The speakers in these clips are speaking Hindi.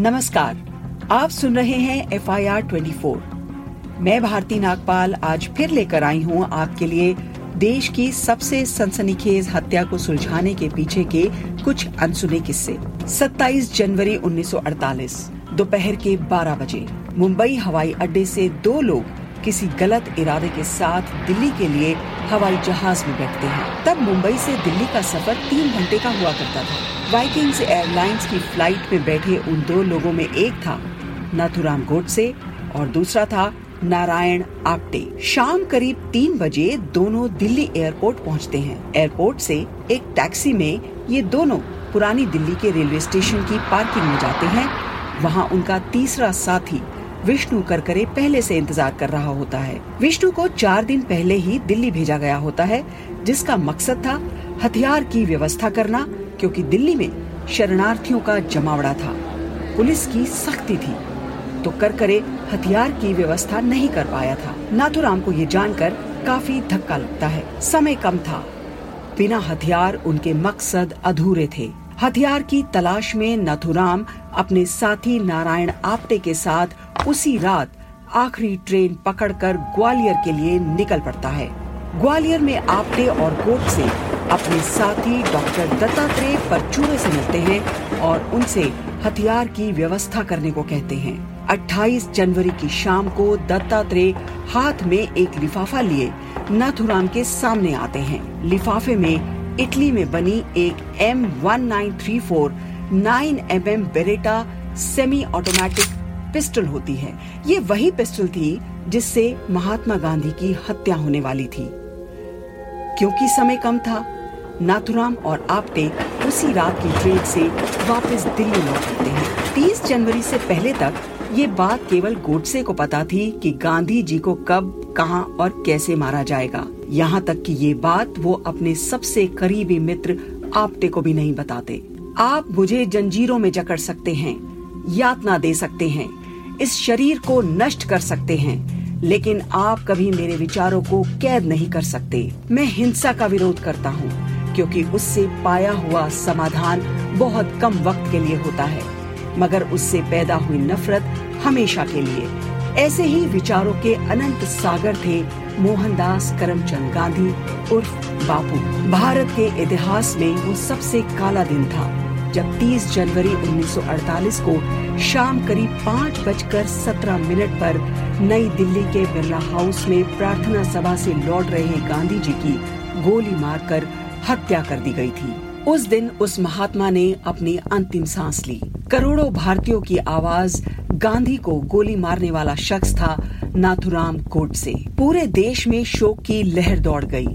नमस्कार, आप सुन रहे हैं F I R twenty four मैं भारती नागपाल आज फिर लेकर आई हूँ आपके लिए देश की सबसे सनसनीखेज हत्या को सुलझाने के पीछे के कुछ अनसुने किस्से। 27 जनवरी 1948 दोपहर के 12 बजे, मुंबई हवाई अड्डे से दो लोग किसी गलत इरादे के साथ दिल्ली के लिए हवाई जहाज़ में बैठते हैं। तब मुंबई से दिल्ली का सफ़र तीन घंटे का हुआ करता था। वाइकिंग्स एयरलाइंस की फ़्लाइट में बैठे उन दो लोगों में एक था, नाथुराम गोडसे, और दूसरा था नारायण आप्टे। शाम करीब तीन बजे दोनों दिल्ली एयरपोर्ट पहुँचते हैं। एयरपोर्ट से एक टैक्सी में ये दोनों पुरानी दिल्ली के रेलवे स्टेशन की पार्किंग में जाते हैं। वहाँ उनका तीसरा साथी विष्णु करकरे पहले से इंतज़ार कर रहा होता है। विष्णु को चार दिन पहले ही दिल्ली भेजा गया होता है, जिसका मकसद था हथियार की व्यवस्था करना, क्योंकि दिल्ली में शरणार्थियों का जमावड़ा था। पुलिस की सख्ती थी तो करकरे हथियार की व्यवस्था नहीं कर पाया था। नाथुराम को ये जानकर काफ़ी धक्का लगता है। समय कम था। बिना हथियार उनके मकसद अधूरे थे। हथियार की तलाश में नाथुराम अपने साथी नारायण आप्टे के साथ उसी रात आखिरी ट्रेन पकड़कर ग्वालियर के लिए निकल पड़ता है। ग्वालियर में आपटे और कोट से अपने साथी डॉक्टर दत्तात्रेय परचूरे से मिलते हैं और उनसे हथियार की व्यवस्था करने को कहते हैं। 28 जनवरी की शाम को दत्तात्रेय हाथ में एक लिफाफा लिए नाथुराम के सामने आते हैं। लिफाफे में इटली में बनी एक M one nine three four nine M M Beretta semi automatic pistol होती है। ये वही पिस्टल थी जिससे महात्मा गांधी की हत्या होने वाली थी। क्योंकि समय कम था, नाथुराम और आपटे उसी रात की ट्रेन से वापस दिल्ली लौट आते हैं। 30 जनवरी से पहले तक ये बात केवल गोडसे को पता थी कि गांधी जी को कब, कहाँ और कैसे मारा जाएगा। यहाँ तक कि ये बात वो अपने सबसे करीबी मित्र आपटे को भी नहीं बताते। आप मुझे जंजीरों में जकड़ सकते हैं, यातना दे सकते हैं। इस शरीर को नष्ट कर सकते हैं, लेकिन आप कभी मेरे विचारों को कैद नहीं कर सकते। मैं हिंसा का विरोध करता हूँ, क्योंकि उससे पाया हुआ समाधान बहुत कम वक्त के लिए होता है। मगर उससे पैदा हुई नफरत हमेशा के लिए। ऐसे ही विचारों के अनंत सागर थे मोहनदास करमचंद गांधी उर्फ़ बापू। भारत के इतिहास में वो सबसे काला दिन था। जब 30 जनवरी 1948 को शाम करीब पाँच बजकर सत्रह मिनट पर नई दिल्ली के बिरला हाउस में प्रार्थना सभा से लौट रहे गांधी जी की गोली मारकर हत्या कर दी गई थी। उस दिन उस महात्मा ने अपनी अंतिम सांस ली। करोड़ों भारतीयों की आवाज़ गांधी को गोली मारने वाला शख्स था नाथुराम कोट से पूरे देश में शोक की लहर दौड़ गई।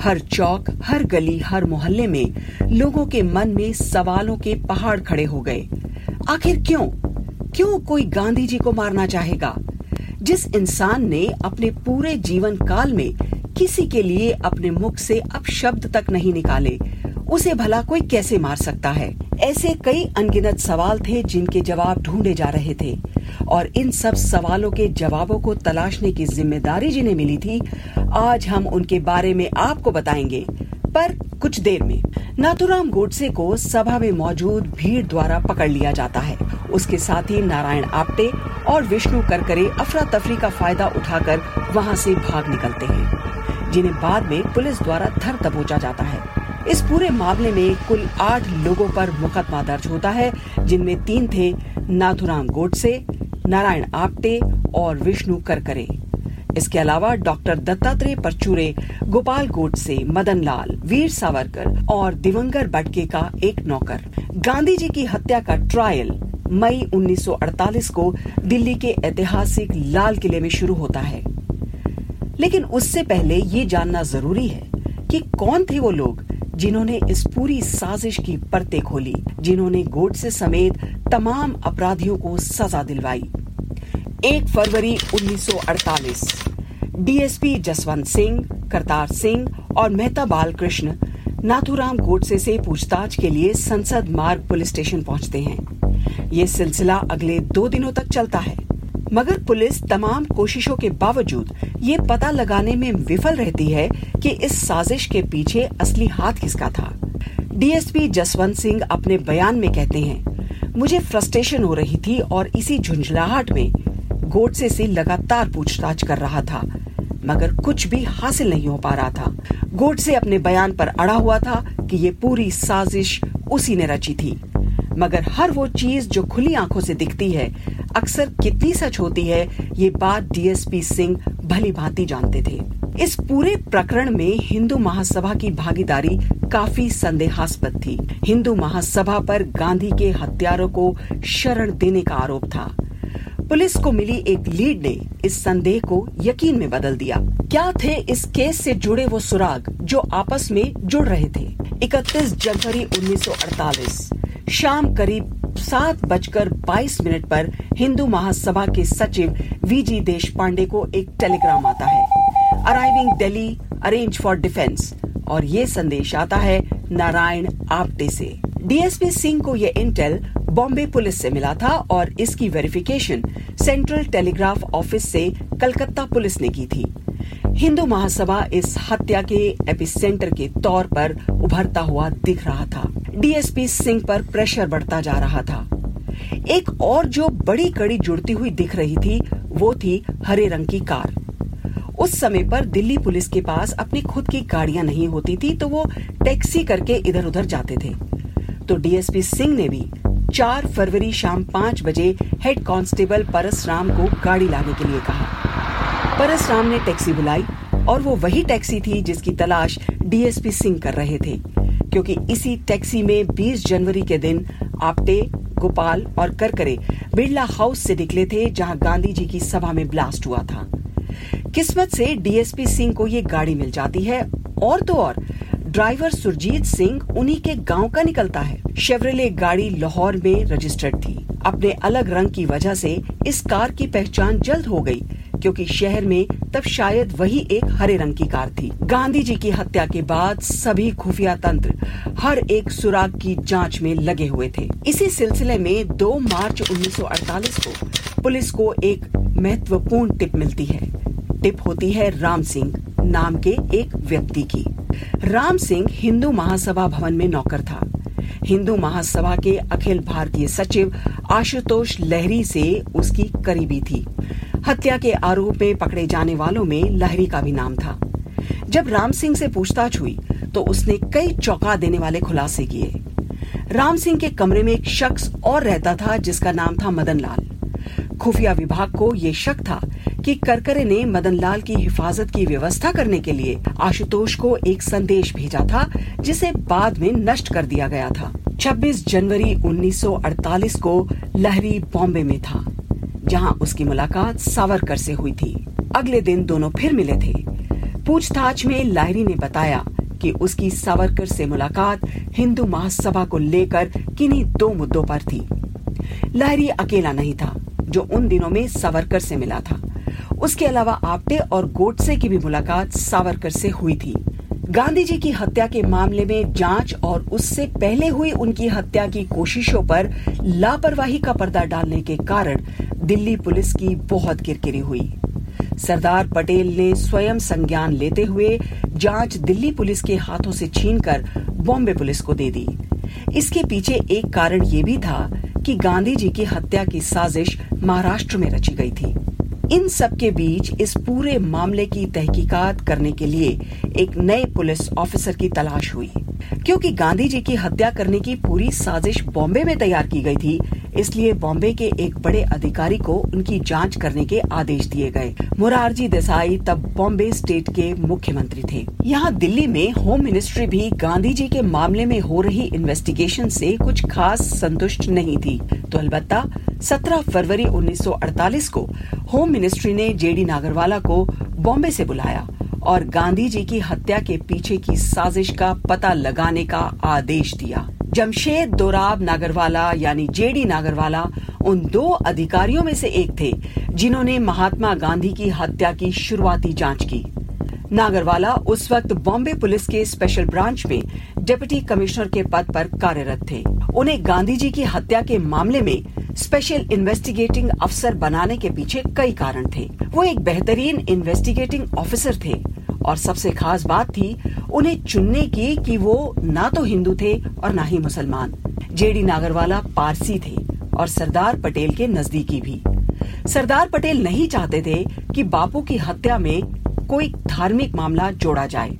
हर चौक, हर गली, हर मोहल्ले में लोगों के मन में सवालों के पहाड़ खड़े हो गए। आखिर क्यों? क्यों कोई गांधी जी को मारना चाहेगा? जिस इंसान ने अपने पूरे जीवन काल में किसी के लिए अपने मुख से अब शब्द तक नहीं निकाले, उसे भला कोई कैसे मार सकता है? ऐसे कई अनगिनत सवाल थे जिनके जवाब ढूंढे जा रहे थे। और इन सब सवालों के जवाबों को तलाशने की ज़िम्मेदारी जिन्हें मिली थी आज हम उनके बारे में आपको बताएँगे। पर कुछ देर में नाथुराम गोडसे को सभा में मौजूद भीड़ द्वारा पकड़ लिया जाता है। उसके साथ ही नारायण आप्टे और विष्णु करकरे अफरा तफरी का फ़ायदा उठाकर वहाँ से भाग निकलते हैं, जिन्हें बाद में पुलिस द्वारा धर दबोचा जाता है। इस पूरे मामले में कुल आठ लोगों पर मुकदमा दर्ज होता है, जिनमें तीन थे नाथुराम गोडसे, नारायण आप्टे और विष्णु करकरे। इसके अलावा डॉक्टर दत्तात्रेय परचूरे गोपाल गोडसे मदन लाल वीर सावरकर और दिवंगर बटके का एक नौकर। गांधी जी की हत्या का ट्रायल मई 1948 को दिल्ली के ऐतिहासिक लाल किले में शुरू होता है। लेकिन उससे पहले ये जानना ज़रूरी है कि कौन थे वो लोग जिन्होंने इस पूरी साजिश की परतें खोली, जिन्होंने गोट गोडसे समेत तमाम अपराधियों को सजा दिलवाई। एक फरवरी 1948 डीएसपी जसवंत सिंह, करतार सिंह और मेहता बालकृष्ण नाथुराम गोडसे से पूछताछ के लिए संसद मार्ग पुलिस स्टेशन पहुँचते हैं। ये सिलसिला अगले दो दिनों तक चलता है। मगर पुलिस तमाम कोशिशों के बावजूद ये पता लगाने में विफल रहती है कि इस साजिश के पीछे असली हाथ किसका था। डीएसपी जसवंत सिंह अपने बयान में कहते हैं, मुझे फ्रस्ट्रेशन हो रही थी और इसी झुंझलाहट में गोडसे से लगातार पूछताछ कर रहा था, मगर कुछ भी हासिल नहीं हो पा रहा था। गोडसे अपने बयान पर अड़ा हुआ था कि ये पूरी साजिश उसी ने रची थी। मगर हर वो चीज़ जो खुली आँखों से दिखती है, अक्सर कितनी सच होती है, ये बात डीएसपी सिंह भली भांति जानते थे। इस पूरे प्रकरण में हिंदू महासभा की भागीदारी काफ़ी संदेहास्पद थी। हिंदू महासभा पर गांधी के हत्यारों को शरण देने का आरोप था। पुलिस को मिली एक लीड ने इस संदेह को यकीन में बदल दिया। क्या थे इस केस से जुड़े वो सुराग जो आपस में जुड़ रहे थे? 31 जनवरी 1948 शाम करीब सात बजकर बाईस मिनट पर हिंदू महासभा के सचिव वीजी देश पांडे को एक टेलीग्राम आता है। Arriving Delhi arrange for defence और ये संदेश आता है नारायण आप्टे से। डीएसपी सिंह को ये इंटेल बॉम्बे पुलिस से मिला था और इसकी वेरिफिकेशन सेंट्रल टेलीग्राफ ऑफ़िस से कलकत्ता पुलिस ने की थी। हिंदू महासभा इस हत्या के एपिसेंटर के तौर पर उभरता हुआ दिख रहा था। डीएसपी सिंह पर प्रेशर बढ़ता जा रहा था। एक और जो बड़ी कड़ी जुड़ती हुई दिख रही थी, वो थी हरे रंग की कार। उस समय पर दिल्ली पुलिस के पास अपनी खुद की गाड़ियाँ नहीं होती थी तो वो टैक्सी करके इधर उधर जाते थे। तो डीएसपी सिंह ने भी 4 फरवरी शाम पाँच बजे हेड कांस्टेबल परसराम को गाड़ी लाने के लिए कहा। परसराम ने टैक्सी बुलाई और वो वही टैक्सी थी जिसकी तलाश डीएसपी सिंह कर रहे थे, क्योंकि इसी टैक्सी में 20 जनवरी के दिन आपटे, गोपाल और करकरे बिरला हाउस से निकले थे जहाँ गांधी जी की सभा में ब्लास्ट हुआ था। किस्मत से डीएसपी सिंह को ये गाड़ी मिल जाती है और तो और। ड्राइवर सुरजीत सिंह उन्हीं के गाँव का निकलता है। शेवरेले गाड़ी लाहौर में रजिस्टर्ड थी। अपने अलग रंग की वजह से इस कार की पहचान जल्द हो गई, क्योंकि शहर में तब शायद वही एक हरे रंग की कार थी। गांधी जी की हत्या के बाद सभी खुफिया तंत्र हर एक सुराग की जाँच में लगे हुए थे। इसी सिलसिले में 2 मार्च 1948 को पुलिस को एक महत्वपूर्ण टिप मिलती है। टिप होती है राम सिंह नाम के एक व्यक्ति की। राम सिंह हिंदू महासभा भवन में नौकर था। हिंदू महासभा के अखिल भारतीय सचिव आशुतोष लहरी से उसकी करीबी थी। हत्या के आरोप में पकड़े जाने वालों में लहरी का भी नाम था। जब राम सिंह से पूछताछ हुई तो उसने कई चौंका देने वाले खुलासे किए। राम सिंह के कमरे में एक शख्स और रहता था, जिसका नाम था मदन लाल खुफिया विभाग को यह शक था कि करकरे ने मदन लाल की हिफाजत की व्यवस्था करने के लिए आशुतोष को एक संदेश भेजा था, जिसे बाद में नष्ट कर दिया गया था। 26 जनवरी 1948 को लहरी बॉम्बे में था, जहाँ उसकी मुलाकात सावरकर से हुई थी। अगले दिन दोनों फिर मिले थे। पूछताछ में लाहरी ने बताया कि उसकी सावरकर से मुलाकात हिंदू महासभा को लेकर किन्हीं दो मुद्दों पर थी। लहरी अकेला नहीं था, जो उन दिनों में सावरकर से मिला था। उसके अलावा आपटे और गोडसे की भी मुलाकात सावरकर से हुई थी। गांधी जी की हत्या के मामले में जाँच और उससे पहले हुई उनकी हत्या की कोशिशों पर लापरवाही का पर्दा डालने के कारण दिल्ली पुलिस की बहुत किरकिरी हुई। सरदार पटेल ने स्वयं संज्ञान लेते हुए जाँच दिल्ली पुलिस के हाथों से छीनकर बॉम्बे पुलिस को दे दी। इसके पीछे एक कारण ये भी था कि गांधी जी की हत्या की साजिश महाराष्ट्र में रची गई थी। इन सब के बीच इस पूरे मामले की तहकीकात करने के लिए एक नए पुलिस ऑफिसर की तलाश हुई। क्योंकि गांधी जी की हत्या करने की पूरी साजिश बॉम्बे में तैयार की गई थी, इसलिए बॉम्बे के एक बड़े अधिकारी को उनकी जाँच करने के आदेश दिए गए। मुरारजी देसाई तब बॉम्बे स्टेट के मुख्यमंत्री थे। यहाँ दिल्ली में होम मिनिस्ट्री भी गांधी जी के मामले में हो रही इन्वेस्टिगेशन से कुछ खास संतुष्ट नहीं थी। तो अलबत्ता 17 फरवरी 1948 को होम मिनिस्ट्री ने जेडी नागरवाला को बॉम्बे से बुलाया और गांधी जी की हत्या के पीछे की साजिश का पता लगाने का आदेश दिया। जमशेद दोराब नागरवाला यानी जेडी नागरवाला उन दो अधिकारियों में से एक थे, जिन्होंने महात्मा गांधी की हत्या की शुरुआती जाँच की। नागरवाला उस वक्त बॉम्बे पुलिस के स्पेशल ब्रांच में डिप्टी कमिश्नर के पद पर कार्यरत थे। उन्हें गांधी जी की हत्या के मामले में स्पेशल इन्वेस्टिगेटिंग अफसर बनाने के पीछे कई कारण थे। वो एक बेहतरीन इन्वेस्टिगेटिंग ऑफिसर थे और सबसे खास बात थी उन्हें चुनने की कि वो ना तो हिंदू थे और ना ही मुसलमान। जेडी नागरवाला पारसी थे और सरदार पटेल के नजदीकी भी। सरदार पटेल नहीं चाहते थे कि बापू की हत्या में कोई धार्मिक मामला जोड़ा जाए।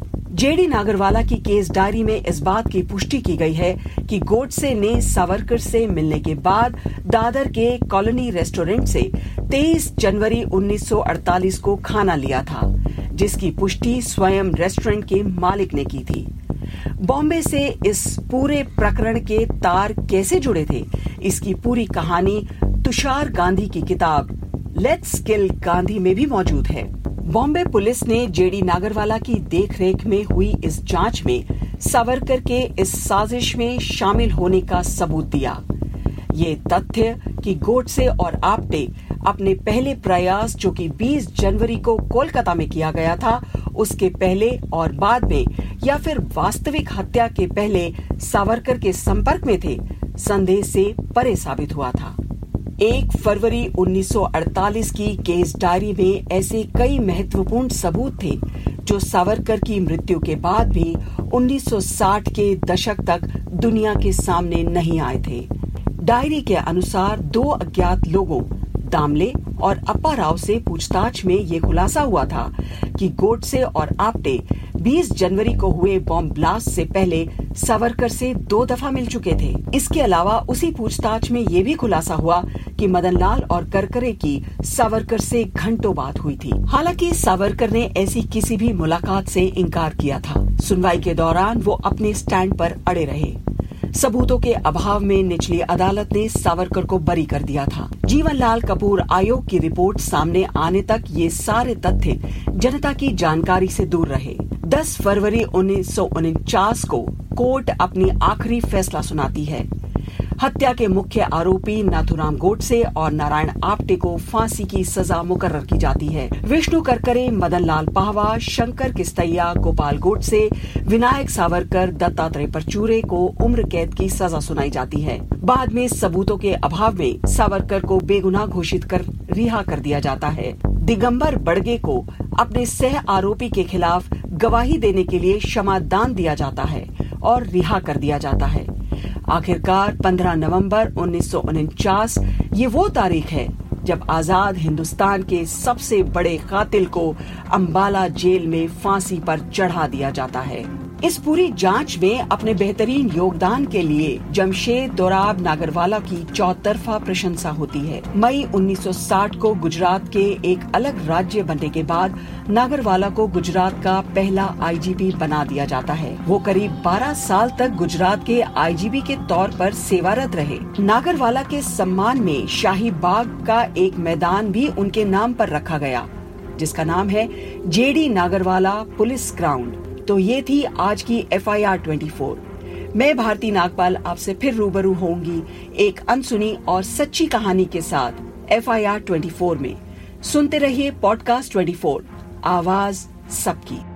जेडी नागरवाला की केस डायरी में इस बात की पुष्टि की गई है कि गोडसे ने सावरकर से मिलने के बाद दादर के कॉलोनी रेस्टोरेंट से 23 जनवरी 1948 को खाना लिया था, जिसकी पुष्टि स्वयं रेस्टोरेंट के मालिक ने की थी। बॉम्बे से इस पूरे प्रकरण के तार कैसे जुड़े थे? इसकी पूरी कहानी तुषार गांधी की किताब लेट्स किल गांधी में भी मौजूद है। बॉम्बे पुलिस ने जेडी नागरवाला की देखरेख में हुई इस जाँच में सावरकर के इस साजिश में शामिल होने का सबूत दिया। ये तथ्य कि गोडसे और आपटे अपने पहले प्रयास, जो कि 20 जनवरी को कोलकाता में किया गया था, उसके पहले और बाद में, या फिर वास्तविक हत्या के पहले सावरकर के संपर्क में थे, संदेह से परे साबित हुआ था। एक फरवरी 1948 की केस डायरी में ऐसे कई महत्वपूर्ण सबूत थे, जो सावरकर की मृत्यु के बाद भी 1960 के दशक तक दुनिया के सामने नहीं आए थे। डायरी के अनुसार दो अज्ञात लोगों, दामले और अप्पा राव से पूछताछ में ये खुलासा हुआ था कि गोडसे और आपटे 20 जनवरी को हुए बॉम्ब ब्लास्ट से पहले सावरकर से दो दफ़ा मिल चुके थे। इसके अलावा उसी पूछताछ में ये भी खुलासा हुआ कि मदनलाल और करकरे की सावरकर से घंटों बात हुई थी। हालाँकि सावरकर ने ऐसी किसी भी मुलाकात से इनकार किया था। सुनवाई के दौरान वो अपने स्टैंड पर अड़े रहे। सबूतों के अभाव में निचली अदालत ने सावरकर को बरी कर दिया था। जीवन लाल कपूर आयोग की रिपोर्ट सामने आने तक ये सारे तथ्य जनता की जानकारी से दूर रहे। 10 फरवरी उन्नीस सौ उनचास को कोर्ट अपनी आखिरी फैसला सुनाती है। हत्या के मुख्य आरोपी नाथुराम गोडसे और नारायण आप्टे को फांसी की सजा मुकर्र की जाती है। विष्णु करकरे मदन लाल पाहवा, शंकर किस्तैया, गोपाल गोडसे, विनायक सावरकर, दत्तात्रेय परचूरे को उम्र कैद की सजा सुनाई जाती है। बाद में सबूतों के अभाव में सावरकर को बेगुनाह घोषित कर रिहा कर दिया जाता है। दिगंबर बड़गे को अपने सह आरोपी के खिलाफ गवाही देने के लिए क्षमा दान दिया जाता है और रिहा कर दिया जाता है। आखिरकार 15 नवंबर उन्नीस ये वो तारीख है जब आज़ाद हिंदुस्तान के सबसे बड़े कातिल को अंबाला जेल में फांसी पर चढ़ा दिया जाता है। इस पूरी जाँच में अपने बेहतरीन योगदान के लिए जमशेद दोराब नागरवाला की चौतरफा प्रशंसा होती है। मई 1960 को गुजरात के एक अलग राज्य बनने के बाद नागरवाला को गुजरात का पहला आईजीपी बना दिया जाता है। वो करीब 12 साल तक गुजरात के आईजीपी के तौर पर सेवारत रहे। नागरवाला के सम्मान में शाही बाग का एक मैदान भी उनके नाम पर रखा गया, जिसका नाम है जेडी नागरवाला पुलिस ग्राउंड। तो ये थी आज की F I R twenty four मैं भारती नागपाल आपसे फिर रूबरू होंगी एक अनसुनी और सच्ची कहानी के साथ F I R twenty four में। सुनते रहिए पॉडकास्ट ट्वेंटी फोर आवाज़ सबकी।